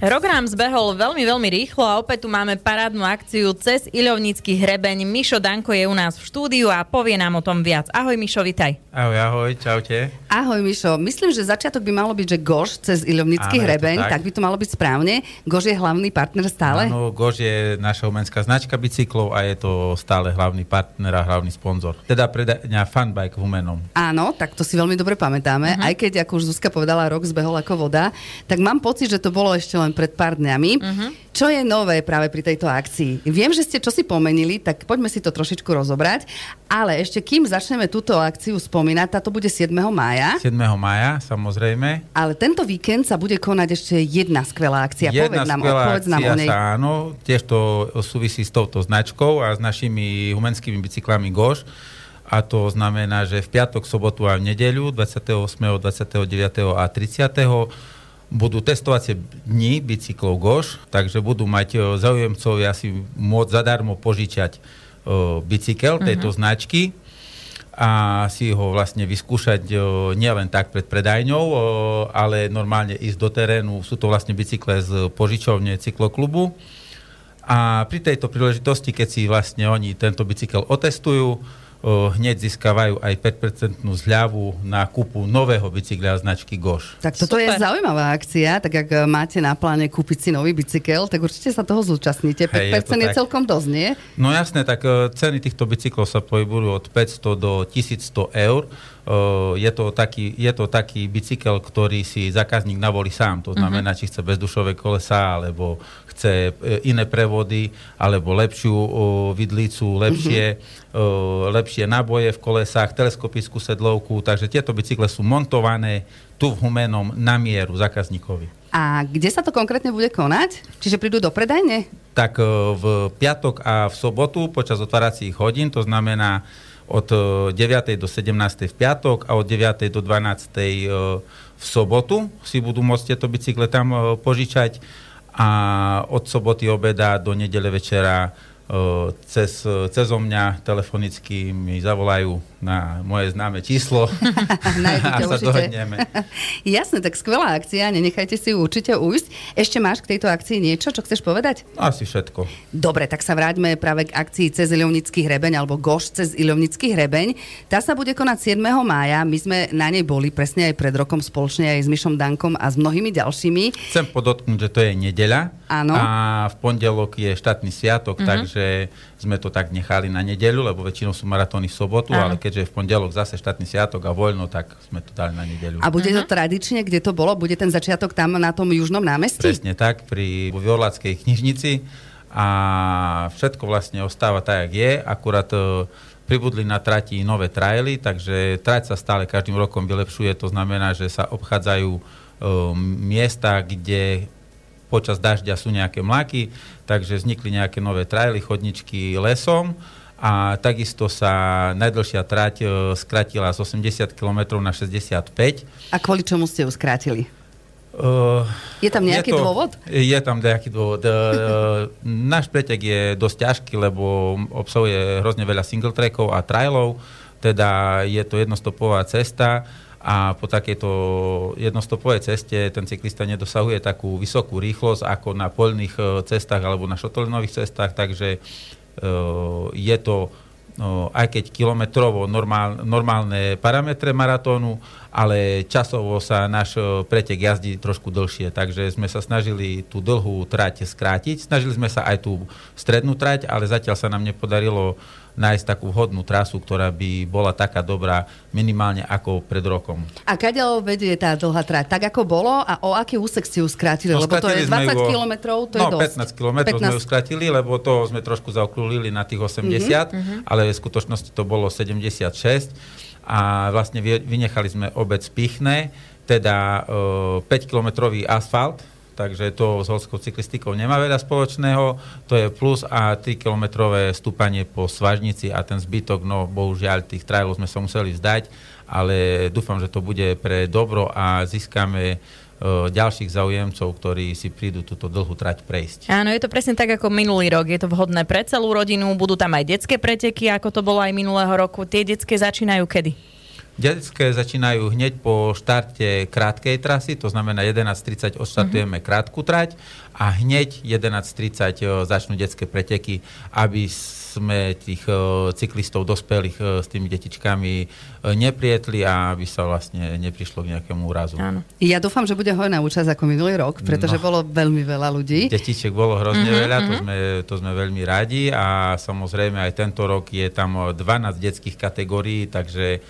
Rok nám zbehol veľmi, veľmi rýchlo a opäť tu máme parádnu akciu cez Iľovnícky hrebeň. Mišo Danko je u nás v štúdiu a povie nám o tom viac. Ahoj Mišo, vitaj. Ahoj, ahoj, čaute. Ahoj Mišo, myslím, že začiatok by malo byť, že Goš cez Iľovnícky hrebeň, tak. tak by to malo byť správne. Goš je hlavný partner stále? Áno, Goš je naša umenská značka bicyklov a je to stále hlavný partner a hlavný sponzor. Teda predania Funbike v Humenom. Áno, tak to si veľmi dobre pamätáme. Uh-huh. Aj keď, ako už Zuzka povedala, rok zbehol ako voda, tak mám pocit, že to bolo ešte len len pred pár dňami. Uh-huh. Čo je nové práve pri tejto akcii? Viem, že ste čo si pomenili, tak poďme si to trošičku rozobrať. Ale ešte kým začneme túto akciu spomínať, táto bude 7. mája. 7. mája, samozrejme. Ale tento víkend sa bude konať ešte jedna skvelá akcia. Jedna povedz nám, skvelá povedz nám akcia o nej. Sa, áno, tiež to súvisí s touto značkou a s našimi humenskými bicyklami Goš. A to znamená, že v piatok, sobotu a v nedeľu 28., 29. a 30 budú testovacie dni bicyklov GOŠ, takže budú mať e, zaujímcovia si môcť zadarmo požičať uh, bicykel tejto uh-huh. značky a si ho vlastne vyskúšať uh, nielen tak pred predajňou, ale normálne ísť do terénu. Sú to vlastne bicykle z požičovne cykloklubu. A pri tejto príležitosti, keď si vlastne oni tento bicykel otestujú, hneď získavajú aj 5% zľavu na kúpu nového bicykla značky Goš. Tak toto Super. je zaujímavá akcia, tak ak e, máte na pláne kúpiť si nový bicykel, tak určite sa toho zúčastníte. 5% Hej, je, je celkom dosť, nie? No jasné, tak e, ceny týchto bicyklov sa pohybujú od 500 do 1100 eur. Je to, taký, je to taký bicykel, ktorý si zákazník navolí sám. To znamená, uh-huh. či chce bezdušové kolesa, alebo chce e, iné prevody, alebo lepšiu vidlicu, lepšie, uh-huh. lepšie náboje v kolesách, teleskopickú sedlovku. Takže tieto bicykle sú montované tu v Humenom na mieru zákazníkovi. A kde sa to konkrétne bude konať? Čiže prídu do predajne? Tak e, v piatok a v sobotu počas otváracích hodín, to znamená od 9. do 17. v piatok a od 9. do 12. v sobotu si budú môcť tieto bicykle tam požičať a od soboty obeda do nedele večera cez, cez mňa telefonicky mi zavolajú na moje známe číslo a sa dohodneme. Jasné, tak skvelá akcia, nenechajte si ju určite ujsť. Ešte máš k tejto akcii niečo, čo chceš povedať? No, asi všetko. Dobre, tak sa vráťme práve k akcii cez Ilovnický hrebeň, alebo Goš cez Ilovnický hrebeň. Tá sa bude konať 7. mája, my sme na nej boli presne aj pred rokom spoločne aj s Mišom Dankom a s mnohými ďalšími. Chcem podotknúť, že to je nedeľa Áno. a v pondelok je štátny sviatok, mm-hmm. takže sme to tak nechali na nedeľu, lebo väčšinou sú maratóny v sobotu, Áno. ale keďže je v pondelok zase štátny sviatok a voľno, tak sme to dali na nedeľu. A bude to mhm. tradične, kde to bolo? Bude ten začiatok tam na tom južnom námestí? Presne tak, pri Viorlackej knižnici a všetko vlastne ostáva tak, jak je, akurát e, pribudli na trati nové traily, takže trať sa stále každým rokom vylepšuje, to znamená, že sa obchádzajú e, miesta, kde počas dažďa sú nejaké mlaky, takže vznikli nejaké nové traily, chodničky lesom a takisto sa najdlhšia trať e, skratila z 80 km na 65. A kvôli čomu ste ju skrátili? Uh, je tam nejaký je to, dôvod? Je tam nejaký dôvod. Uh, náš pretek je dosť ťažký, lebo obsahuje hrozne veľa single trackov a trailov, teda je to jednostopová cesta a po takejto jednostopovej ceste ten cyklista nedosahuje takú vysokú rýchlosť ako na poľných cestách alebo na šotolinových cestách, takže Eh, je to eh, aj keď kilometrovo normál, normálne parametre maratónu, ale časovo sa náš pretek jazdí trošku dlhšie, takže sme sa snažili tú dlhú trať skrátiť. Snažili sme sa aj tú strednú trať, ale zatiaľ sa nám nepodarilo nájsť takú vhodnú trasu, ktorá by bola taká dobrá minimálne ako pred rokom. A kadeľ vedie tá dlhá trať? Tak ako bolo a o aký úsek ste ju skrátili? No, lebo to je 20 ju, kilometrov, to no, je dosť. 15 kilometrov 15... sme ju skrátili, lebo to sme trošku zaokrúlili na tých 80, mm-hmm. ale v skutočnosti to bolo 76 a vlastne vynechali sme obec Pichné, teda uh, 5-kilometrový asfalt, takže to s horskou cyklistikou nemá veľa spoločného. To je plus a 3-kilometrové stúpanie po Svažnici a ten zbytok, no bohužiaľ tých trailov sme sa museli vzdať, ale dúfam, že to bude pre dobro a získame e, ďalších zaujemcov, ktorí si prídu túto dlhú trať prejsť. Áno, je to presne tak ako minulý rok. Je to vhodné pre celú rodinu, budú tam aj detské preteky, ako to bolo aj minulého roku. Tie detské začínajú kedy? Detské začínajú hneď po štarte krátkej trasy, to znamená 11.30 odštartujeme mm-hmm. krátku trať a hneď 11.30 začnú detské preteky, aby sme tých cyklistov dospelých s tými detičkami neprietli a aby sa vlastne neprišlo k nejakému úrazu. Áno. Ja dúfam, že bude hojná účasť ako minulý rok, pretože no, bolo veľmi veľa ľudí. Detičiek bolo hrozne mm-hmm, veľa, to, sme, to sme veľmi radi a samozrejme aj tento rok je tam 12 detských kategórií, takže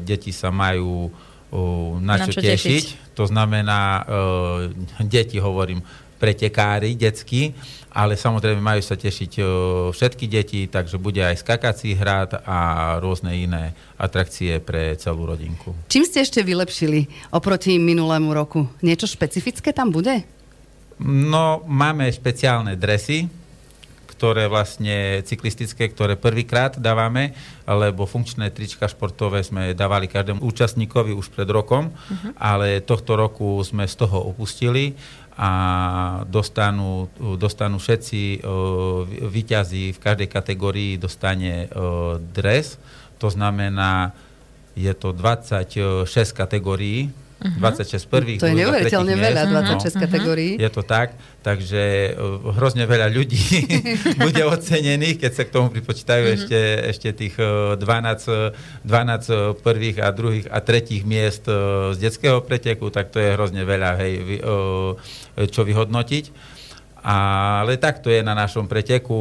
deti sa majú uh, na, čo na čo tešiť. tešiť. To znamená, uh, deti hovorím, pretekári detskí, ale samozrejme majú sa tešiť všetky deti, takže bude aj skakací hrad a rôzne iné atrakcie pre celú rodinku. Čím ste ešte vylepšili oproti minulému roku? Niečo špecifické tam bude? No, máme špeciálne dresy, ktoré vlastne cyklistické, ktoré prvýkrát dávame, lebo funkčné trička športové sme dávali každému účastníkovi už pred rokom, uh-huh. ale tohto roku sme z toho opustili a dostanú, dostanú všetci vyťazí v každej kategórii dostane dres. To znamená, je to 26 kategórií. 26 prvých. To je neuveriteľne veľa, 26 uh-huh. kategórií. Je to tak, takže hrozne veľa ľudí bude ocenených, keď sa k tomu pripočítajú uh-huh. ešte, ešte tých 12, 12 prvých a druhých a tretích miest z detského preteku, tak to je hrozne veľa, hej, čo vyhodnotiť. Ale takto je na našom preteku.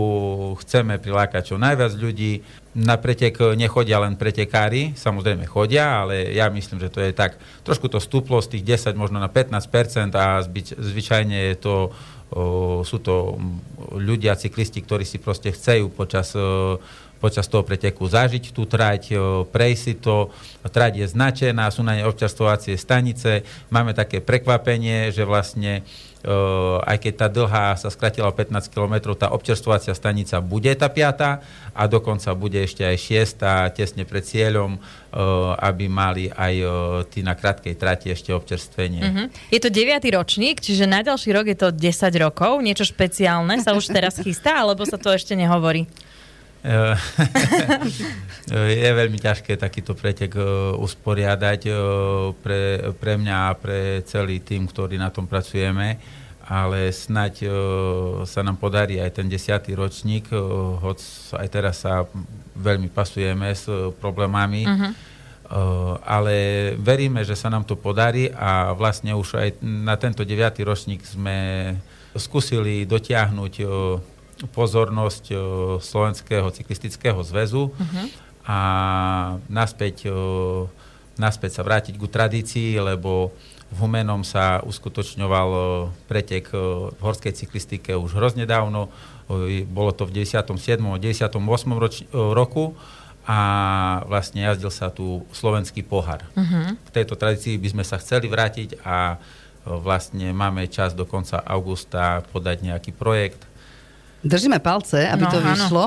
Chceme prilákať čo najviac ľudí. Na pretek nechodia len pretekári, samozrejme chodia, ale ja myslím, že to je tak, trošku to stúplo z tých 10 možno na 15% a zbyč, zvyčajne je to, o, sú to ľudia, cyklisti, ktorí si proste chcejú počas o, počas toho preteku zažiť tú trať, prejsť si to. Trať je značená, sú na nej občerstvovacie stanice. Máme také prekvapenie, že vlastne aj keď tá dlhá sa skratila o 15 km, tá občerstvovacia stanica bude tá piata a dokonca bude ešte aj šiesta tesne pred cieľom, aby mali aj tí na krátkej trati ešte občerstvenie. Uh-huh. Je to 9. ročník, čiže na ďalší rok je to 10 rokov, niečo špeciálne sa už teraz chystá, alebo sa to ešte nehovorí? je veľmi ťažké takýto pretek usporiadať pre, pre mňa a pre celý tým, ktorý na tom pracujeme, ale snať sa nám podarí aj ten desiatý ročník, hoď aj teraz sa veľmi pasujeme s problémami, uh-huh. ale veríme, že sa nám to podarí a vlastne už aj na tento deviatý ročník sme skúsili dotiahnuť pozornosť e, Slovenského cyklistického zväzu uh-huh. a naspäť, e, naspäť sa vrátiť ku tradícii, lebo v Humenom sa uskutočňoval e, pretek v horskej cyklistike už hrozne dávno. Bolo to v 97. 98. Roč, roku a vlastne jazdil sa tu slovenský pohár. Uh-huh. V tejto tradícii by sme sa chceli vrátiť a vlastne máme čas do konca augusta podať nejaký projekt Držíme palce, aby no, to vyšlo.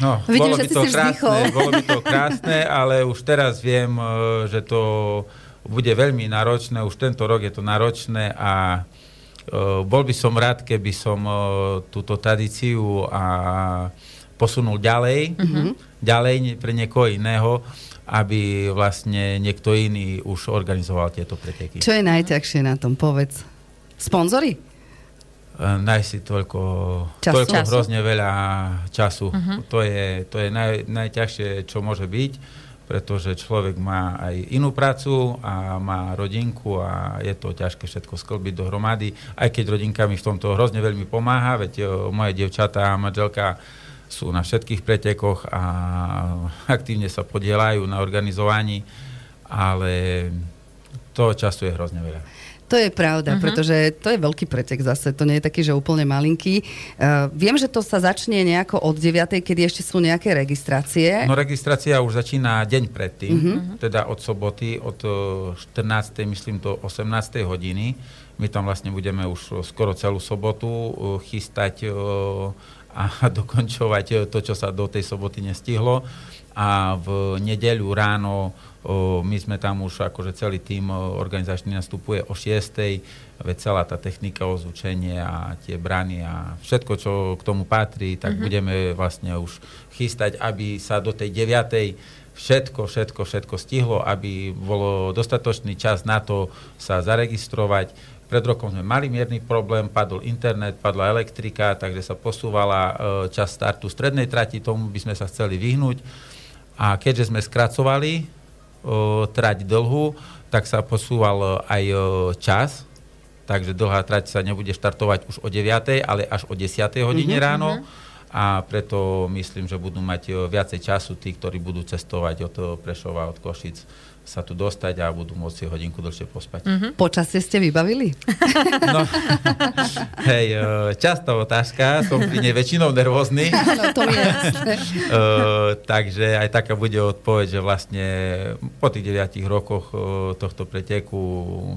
No, Vidím, bolo, že by to krásne, bolo by to krásne, ale už teraz viem, e, že to bude veľmi náročné. Už tento rok je to náročné a e, bol by som rád, keby som e, túto tradíciu a posunul ďalej, uh-huh. ďalej pre niekoho iného, aby vlastne niekto iný už organizoval tieto preteky. Čo je najťažšie na tom, povedz? Sponzory? Nájsť si toľko, času. toľko času. hrozne veľa času. Uh-huh. To je, to je naj, najťažšie, čo môže byť, pretože človek má aj inú prácu a má rodinku a je to ťažké všetko sklbiť dohromady, aj keď rodinka mi v tomto hrozne veľmi pomáha, veď o, moje devčatá a manželka sú na všetkých pretekoch a aktívne sa podielajú na organizovaní, ale toho času je hrozne veľa. To je pravda, uh-huh. pretože to je veľký pretek zase, to nie je taký, že úplne malinký. Uh, viem, že to sa začne nejako od 9. kedy ešte sú nejaké registrácie. No registrácia už začína deň predtým, uh-huh. teda od soboty, od 14. myslím do 18. hodiny. My tam vlastne budeme už skoro celú sobotu chystať a dokončovať to, čo sa do tej soboty nestihlo. A v nedeľu ráno my sme tam už akože celý tým organizačný nastupuje o 6. Veď celá tá technika, ozvučenie a tie brany a všetko, čo k tomu patrí, tak mm-hmm. budeme vlastne už chystať, aby sa do tej 9. všetko, všetko, všetko stihlo, aby bolo dostatočný čas na to sa zaregistrovať. Pred rokom sme mali mierny problém, padol internet, padla elektrika, takže sa posúvala e, čas startu strednej trati, tomu by sme sa chceli vyhnúť. A keďže sme skracovali trať dlhu, tak sa posúval aj o, čas, takže dlhá trať sa nebude štartovať už o 9, ale až o 10 hodine mm-hmm. ráno. A preto myslím, že budú mať o, viacej času tí, ktorí budú cestovať od Prešova, od Košic sa tu dostať a budú môcť si hodinku dlhšie pospať. Mm-hmm. Počasie ste vybavili? No, hej, e, častá otázka, som pri nej väčšinou nervózny. Áno, to je takže aj taká bude odpoveď, že vlastne po tých 9 rokoch tohto preteku,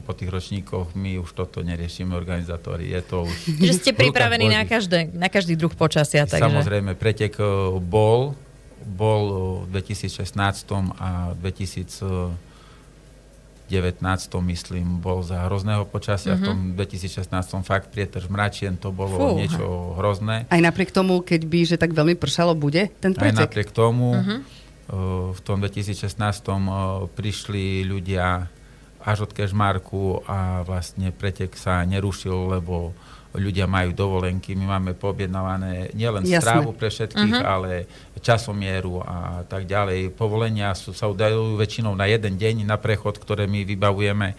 po tých ročníkoch, my už toto neriešime organizátori. Je to už... Že ste pripravení na, každé, na každý druh počasia. Takže... Samozrejme, pretek bol, bol v 2016 a 2019 myslím, bol za hrozného počasia. Mm-hmm. V tom 2016 fakt prietrž mračien, to bolo Fú. niečo hrozné. Aj napriek tomu, keď by, že tak veľmi pršalo, bude ten pretek? Aj napriek tomu, mm-hmm. v tom 2016 prišli ľudia až od Kešmarku a vlastne pretek sa nerušil, lebo ľudia majú dovolenky, my máme poobjednávané nielen Jasné. strávu pre všetkých, uh-huh. ale časomieru a tak ďalej. Povolenia sú, sa udajú väčšinou na jeden deň na prechod, ktoré my vybavujeme.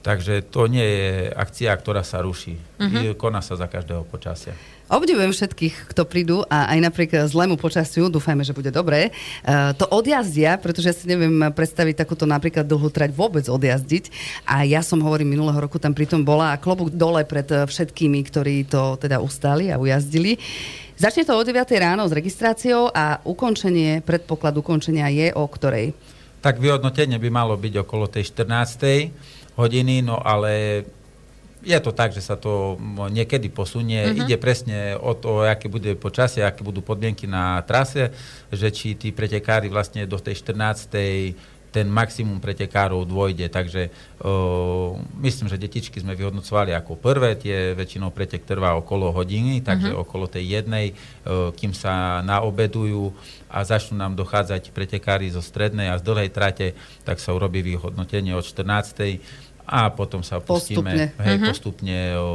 Takže to nie je akcia, ktorá sa ruší. Uh-huh. Koná sa za každého počasia. Obdivujem všetkých, kto prídu a aj napriek zlému počasiu, dúfajme, že bude dobré, uh, to odjazdia, pretože ja si neviem predstaviť takúto napríklad dlhú trať vôbec odjazdiť. A ja som, hovorím, minulého roku tam pritom bola a klobúk dole pred eh, všetkými, ktorí to teda ustali a ujazdili. Začne to o 9 ráno s registráciou a ukončenie, predpoklad ukončenia je o ktorej? Tak vyhodnotenie by malo byť okolo tej 14 hodiny, no ale je to tak, že sa to niekedy posunie. Uh-huh. Ide presne o to, aké bude počasie, aké budú podmienky na trase, že či tí pretekári vlastne do tej 14 ten maximum pretekárov dôjde. Takže uh, myslím, že detičky sme vyhodnocovali ako prvé. Tie väčšinou pretek trvá okolo hodiny, takže uh-huh. okolo tej jednej, uh, kým sa naobedujú a začnú nám dochádzať pretekári zo strednej a z dlhej trate, tak sa urobí vyhodnotenie od 14 a potom sa pustíme postupne, hej, uh-huh. postupne o,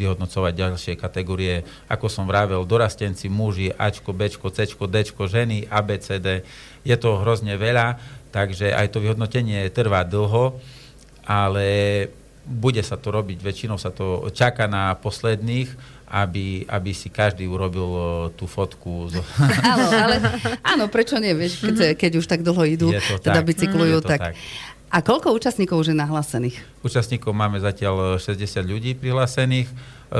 vyhodnocovať ďalšie kategórie. Ako som vravel, dorastenci, muži, Ačko, Bčko, Cčko, Dčko, ženy, ABCD. Je to hrozne veľa, takže aj to vyhodnotenie trvá dlho, ale bude sa to robiť, väčšinou sa to čaká na posledných, aby, aby si každý urobil tú fotku. Áno, ale, áno, prečo nie, vieš, keď, keď už tak dlho idú, teda tak. bicyklujú, tak. tak. A koľko účastníkov už je nahlásených? Účastníkov máme zatiaľ 60 ľudí prihlásených, e,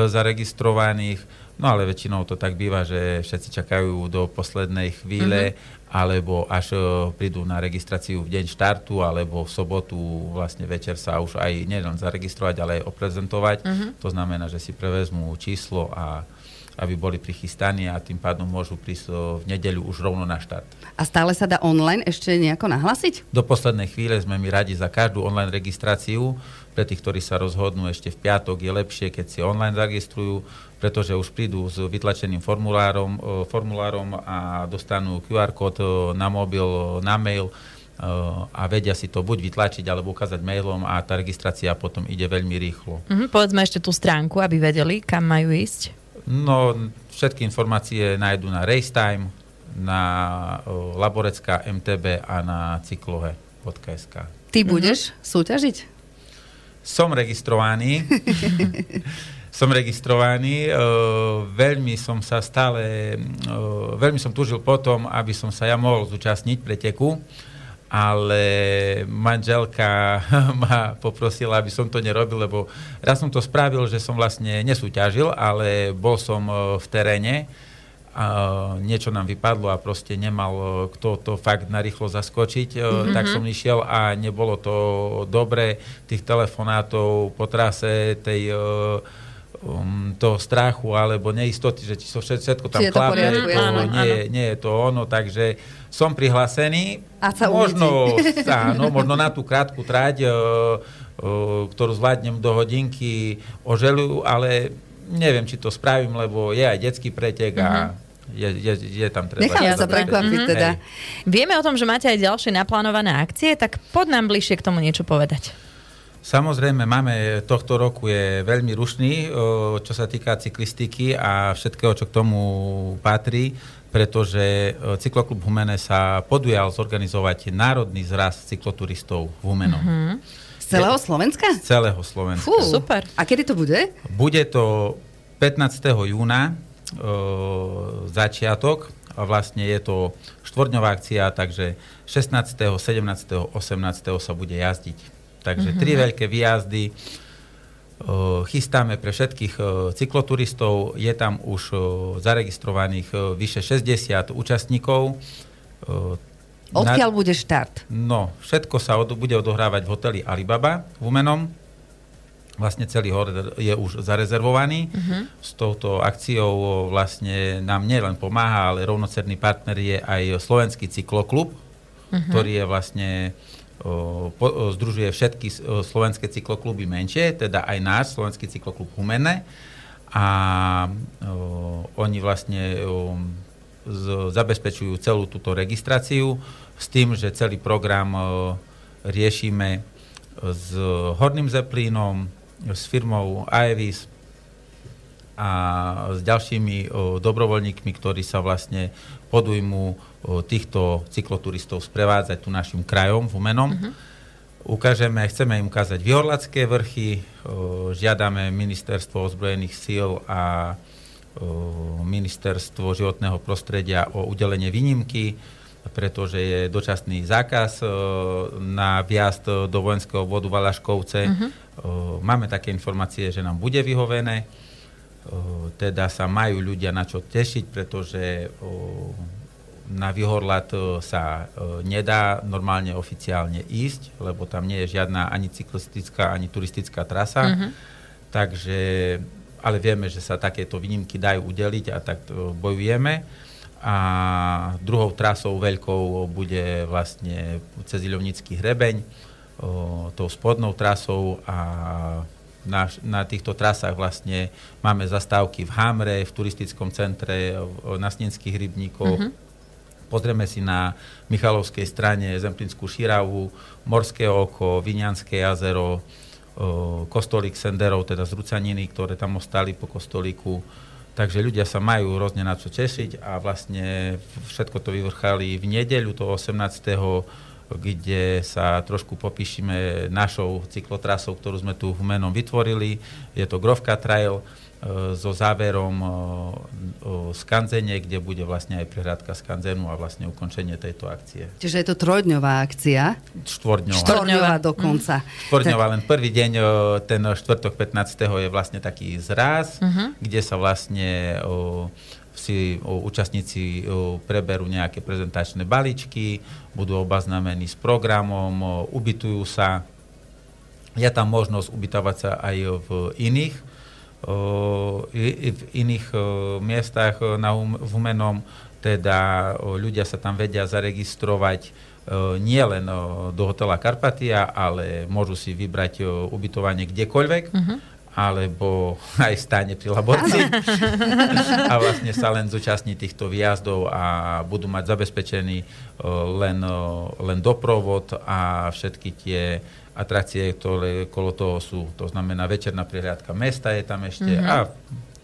zaregistrovaných, no ale väčšinou to tak býva, že všetci čakajú do poslednej chvíle, uh-huh. alebo až e, prídu na registráciu v deň štartu, alebo v sobotu vlastne večer sa už aj nielen zaregistrovať, ale aj oprezentovať. Uh-huh. To znamená, že si prevezmú číslo a aby boli prichystaní a tým pádom môžu prísť v nedeľu už rovno na štart. A stále sa dá online ešte nejako nahlasiť? Do poslednej chvíle sme mi radi za každú online registráciu. Pre tých, ktorí sa rozhodnú ešte v piatok, je lepšie, keď si online zaregistrujú, pretože už prídu s vytlačeným formulárom, formulárom a dostanú QR kód na mobil, na mail a vedia si to buď vytlačiť alebo ukázať mailom a tá registrácia potom ide veľmi rýchlo. Uh-huh, povedzme ešte tú stránku, aby vedeli, kam majú ísť. No, všetky informácie nájdú na Racetime, na uh, Laborecka MTB a na cyklohe.sk. Ty budeš uh-huh. súťažiť? Som registrovaný. som registrovaný. Veľmi som sa stále, uh, veľmi som tužil potom, aby som sa ja mohol zúčastniť preteku. Uh, ale manželka ma poprosila, aby som to nerobil, lebo raz som to spravil, že som vlastne nesúťažil, ale bol som e, v teréne a niečo nám vypadlo a proste nemal kto to fakt narýchlo zaskočiť, mm-hmm. tak som išiel a nebolo to dobre. Tých telefonátov po trase tej um, toho strachu alebo neistoty, že či so všetko tam klape, to, to nie, nie je to ono, takže som prihlásený. A sa možno, áno, možno na tú krátku trať, uh, uh, ktorú zvládnem do hodinky, oželujú, ale neviem, či to spravím, lebo je aj detský pretek a uh-huh. je, je, je tam treba. Necháme sa prekvapiť Mhm. teda. Hej. Vieme o tom, že máte aj ďalšie naplánované akcie, tak poď nám bližšie k tomu niečo povedať. Samozrejme, máme, tohto roku je veľmi rušný, čo sa týka cyklistiky a všetkého, čo k tomu patrí, pretože Cykloklub Humene sa podujal zorganizovať národný zraz cykloturistov v Humenom. Mm-hmm. Z celého Slovenska? Z celého Slovenska. Fú. Super. A kedy to bude? Bude to 15. júna o, začiatok a vlastne je to štvorňová akcia, takže 16., 17., 18. sa bude jazdiť. Takže tri veľké výjazdy. Chystáme pre všetkých cykloturistov. Je tam už zaregistrovaných vyše 60 účastníkov. Odkiaľ bude štart? No, všetko sa od, bude odohrávať v hoteli Alibaba v Umenom. Vlastne celý hotel je už zarezervovaný. Uh-huh. S touto akciou vlastne nám nielen pomáha, ale rovnocerný partner je aj Slovenský cykloklub, uh-huh. ktorý je vlastne o, združuje všetky slovenské cyklokluby menšie, teda aj náš Slovenský cykloklub Humene. A o, oni vlastne o, z, zabezpečujú celú túto registráciu s tým, že celý program o, riešime s Horným Zeplínom, s firmou Aevis a s ďalšími dobrovoľníkmi, ktorí sa vlastne podujmú týchto cykloturistov sprevádzať tu našim krajom v Umenom. Ukážeme, chceme im ukázať Vyhorlacké vrchy, žiadame Ministerstvo ozbrojených síl a Ministerstvo životného prostredia o udelenie výnimky, pretože je dočasný zákaz na vjazd do vojenského obvodu Valaškovce. O, Máme také informácie, že nám bude vyhovené. Teda sa majú ľudia na čo tešiť, pretože na Vyhorlat o, sa o, nedá normálne oficiálne ísť, lebo tam nie je žiadna ani cyklistická, ani turistická trasa. Takže, ale vieme, že sa takéto výnimky dajú udeliť a tak o, bojujeme. A druhou trasou veľkou bude vlastne cez Ilovnický hrebeň, tou spodnou trasou a na, na týchto trasách vlastne máme zastávky v Hamre, v turistickom centre, v- na Snenských rybníkoch. Pozrieme si na Michalovskej strane Zemplínskú Širavu, Morské oko, Vinianské jazero, kostolík Senderov, teda z Rucaniny, ktoré tam ostali po kostolíku. Takže ľudia sa majú rôzne na čo tešiť a vlastne všetko to vyvrchali v nedeľu, toho 18 kde sa trošku popíšime našou cyklotrasou, ktorú sme tu v menom vytvorili. Je to Grovka Trail so záverom o, o Skanzene, kde bude vlastne aj prehradka Skanzenu a vlastne ukončenie tejto akcie. Čiže je to trojdňová akcia. Štvorňová. Štvorňová dokonca. Štvorňová, len prvý deň, o, ten štvrtok 15. je vlastne taký zraz, kde sa vlastne si účastníci preberú nejaké prezentačné balíčky, budú obaznamení s programom, ubytujú sa. Je tam možnosť ubytovať sa aj v iných, v iných miestach na Hum- v Humenom, teda ľudia sa tam vedia zaregistrovať o, nie len o, do hotela Karpatia, ale môžu si vybrať ubytovanie kdekoľvek, alebo aj stáne pri Laborci a vlastne sa len zúčastní týchto výjazdov a budú mať zabezpečený o, len, o, len doprovod a všetky tie atrakcie, ktoré kolo toho sú. To znamená večerná prihliadka mesta je tam ešte a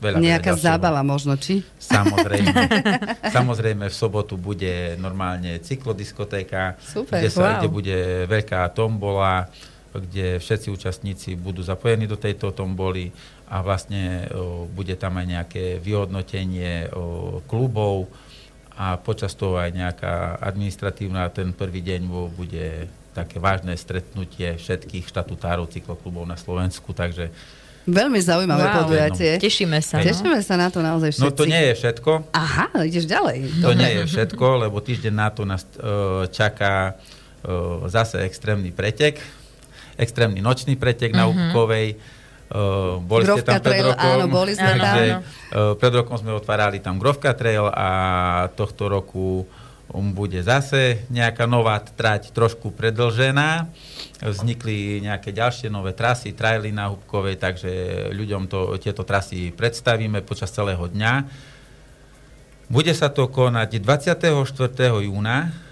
veľa, Nejaká veľa zábava možno, či? Samozrejme. Samozrejme, v sobotu bude normálne cyklodiskotéka, Super, kde, sa, wow. kde bude veľká tombola, kde všetci účastníci budú zapojení do tejto tomboly a vlastne o, bude tam aj nejaké vyhodnotenie o, klubov a počas toho aj nejaká administratívna, ten prvý deň bude také vážne stretnutie všetkých štatutárov cykloklubov na Slovensku, takže Veľmi zaujímavé Wow. podujatie. Tešíme sa. No. Tešíme sa na to naozaj všetci. no to nie je všetko. Aha, ideš ďalej. To nie je všetko, lebo týždeň na to nás uh, čaká uh, zase extrémny pretek, extrémny nočný pretek na Úbkovej. Uh, boli ste Grovka tam pred Trail, rokom. áno, boli sme tam. takže, Áno. uh, pred rokom sme otvárali tam Grovka Trail a tohto roku um, bude zase nejaká nová trať, trošku predlžená. Vznikli nejaké ďalšie nové trasy, traily na Hubkovej, takže ľuďom to, tieto trasy predstavíme počas celého dňa. Bude sa to konať 24. júna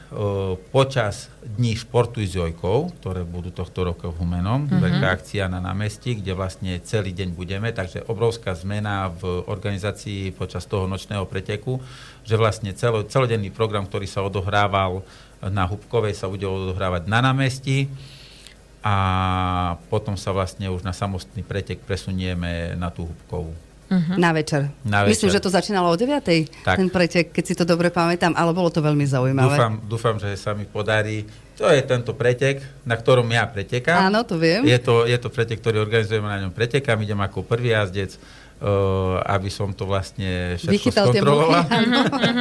počas Dní športu s Jojkou, ktoré budú tohto roka v Humenom, mm-hmm. veľká akcia na námestí, kde vlastne celý deň budeme, takže obrovská zmena v organizácii počas toho nočného preteku, že vlastne celo, celodenný program, ktorý sa odohrával na Hubkovej, sa bude odohrávať na námestí a potom sa vlastne už na samostný pretek presunieme na tú Hubkovú. Uh-huh. Na, večer. na večer. Myslím, že to začínalo o 9. Tak. ten pretek, keď si to dobre pamätám, ale bolo to veľmi zaujímavé. Dúfam, dúfam, že sa mi podarí. To je tento pretek, na ktorom ja pretekám. Áno, to viem. Je to, je to pretek, ktorý organizujeme na ňom pretekám. Idem ako prvý jazdec aby som to vlastne všetko Vychytal skontroloval.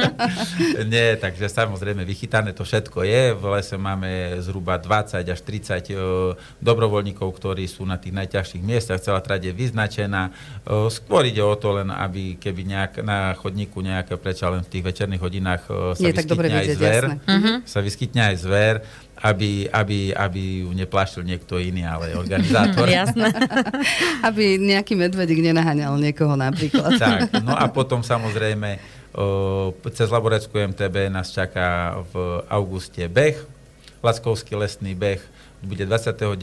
Nie, takže samozrejme vychytané to všetko je. V lese máme zhruba 20 až 30 uh, dobrovoľníkov, ktorí sú na tých najťažších miestach. Celá trať je vyznačená. Uh, skôr ide o to len, aby keby nejak na chodníku nejaké preča len v tých večerných hodinách sa, je, vyskytne aj zver, uh-huh. sa vyskytne aj zver aby, aby, aby ju neplášil niekto iný, ale organizátor. Jasné. aby nejaký medvedik nenaháňal niekoho napríklad. tak, no a potom samozrejme o, cez Laboreckú MTB nás čaká v auguste beh, Lackovský lesný beh, bude 29.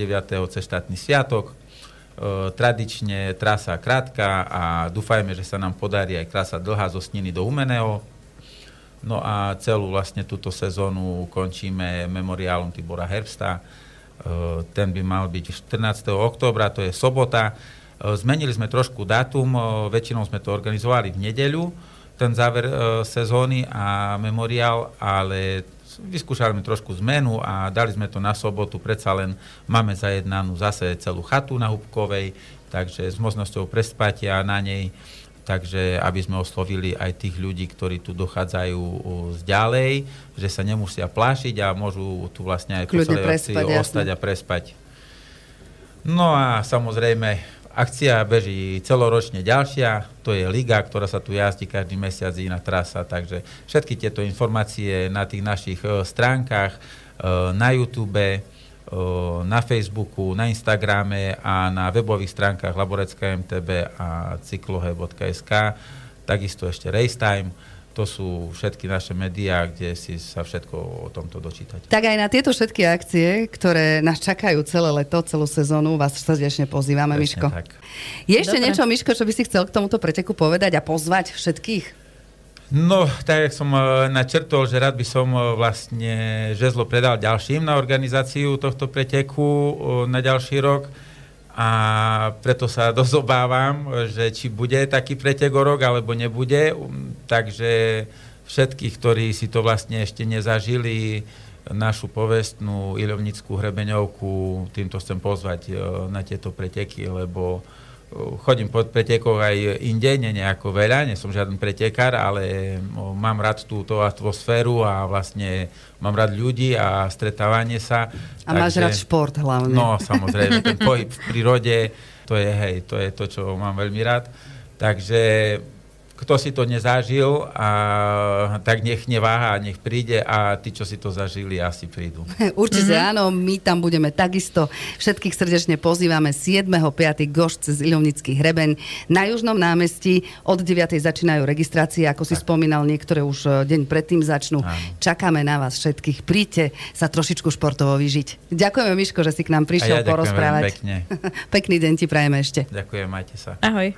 cez štátny sviatok, o, tradične trasa krátka a dúfajme, že sa nám podarí aj trasa dlhá zo Sniny do Humeného, No a celú vlastne túto sezónu končíme memoriálom Tibora Herbsta. E, ten by mal byť 14. októbra, to je sobota. E, zmenili sme trošku dátum, e, väčšinou sme to organizovali v nedeľu, ten záver sezóny a memoriál, ale vyskúšali sme trošku zmenu a dali sme to na sobotu, predsa len máme zajednanú zase celú chatu na Hubkovej, takže s možnosťou prespatia na nej takže aby sme oslovili aj tých ľudí, ktorí tu dochádzajú z ďalej, že sa nemusia plášiť a môžu tu vlastne aj po celej prespať, ostať a prespať. No a samozrejme, akcia beží celoročne ďalšia, to je liga, ktorá sa tu jazdí každý mesiac iná trasa, takže všetky tieto informácie na tých našich e, stránkach, e, na YouTube, na Facebooku, na Instagrame a na webových stránkach Laborecka MTB a cyklohe.sk. Takisto ešte Racetime. To sú všetky naše médiá, kde si sa všetko o tomto dočítať. Tak aj na tieto všetky akcie, ktoré nás čakajú celé leto, celú sezónu, vás srdečne pozývame, Presne Miško. Tak. Je ešte Dobre. niečo, Miško, čo by si chcel k tomuto preteku povedať a pozvať všetkých? No, tak jak som e, načrtol, že rád by som e, vlastne žezlo predal ďalším na organizáciu tohto preteku e, na ďalší rok a preto sa dozobávam, že či bude taký pretek o rok, alebo nebude. Um, takže všetkých, ktorí si to vlastne ešte nezažili, našu povestnú ilovnickú hrebeňovku, týmto chcem pozvať na tieto preteky, lebo chodím po pretekoch aj inde, nie nejako veľa, nie som žiaden pretekár, ale mám rád túto atmosféru a vlastne mám rád ľudí a stretávanie sa. A takže, máš rád šport hlavne. No, samozrejme, ten pohyb v prírode, to je, hej, to je to, čo mám veľmi rád. Takže kto si to nezažil, a, tak nech neváha, nech príde a tí, čo si to zažili, asi prídu. Určite mm-hmm. áno, my tam budeme takisto. Všetkých srdečne pozývame 7.5. Goš cez Ilovnický hrebeň na Južnom námestí. Od 9. začínajú registrácie, ako si tak. spomínal, niektoré už e, deň predtým začnú. Áno. Čakáme na vás všetkých. Príďte sa trošičku športovo vyžiť. Ďakujeme, Miško, že si k nám prišiel a ja porozprávať. Pekne. Pekný deň ti prajeme ešte. Ďakujem, majte sa. Ahoj.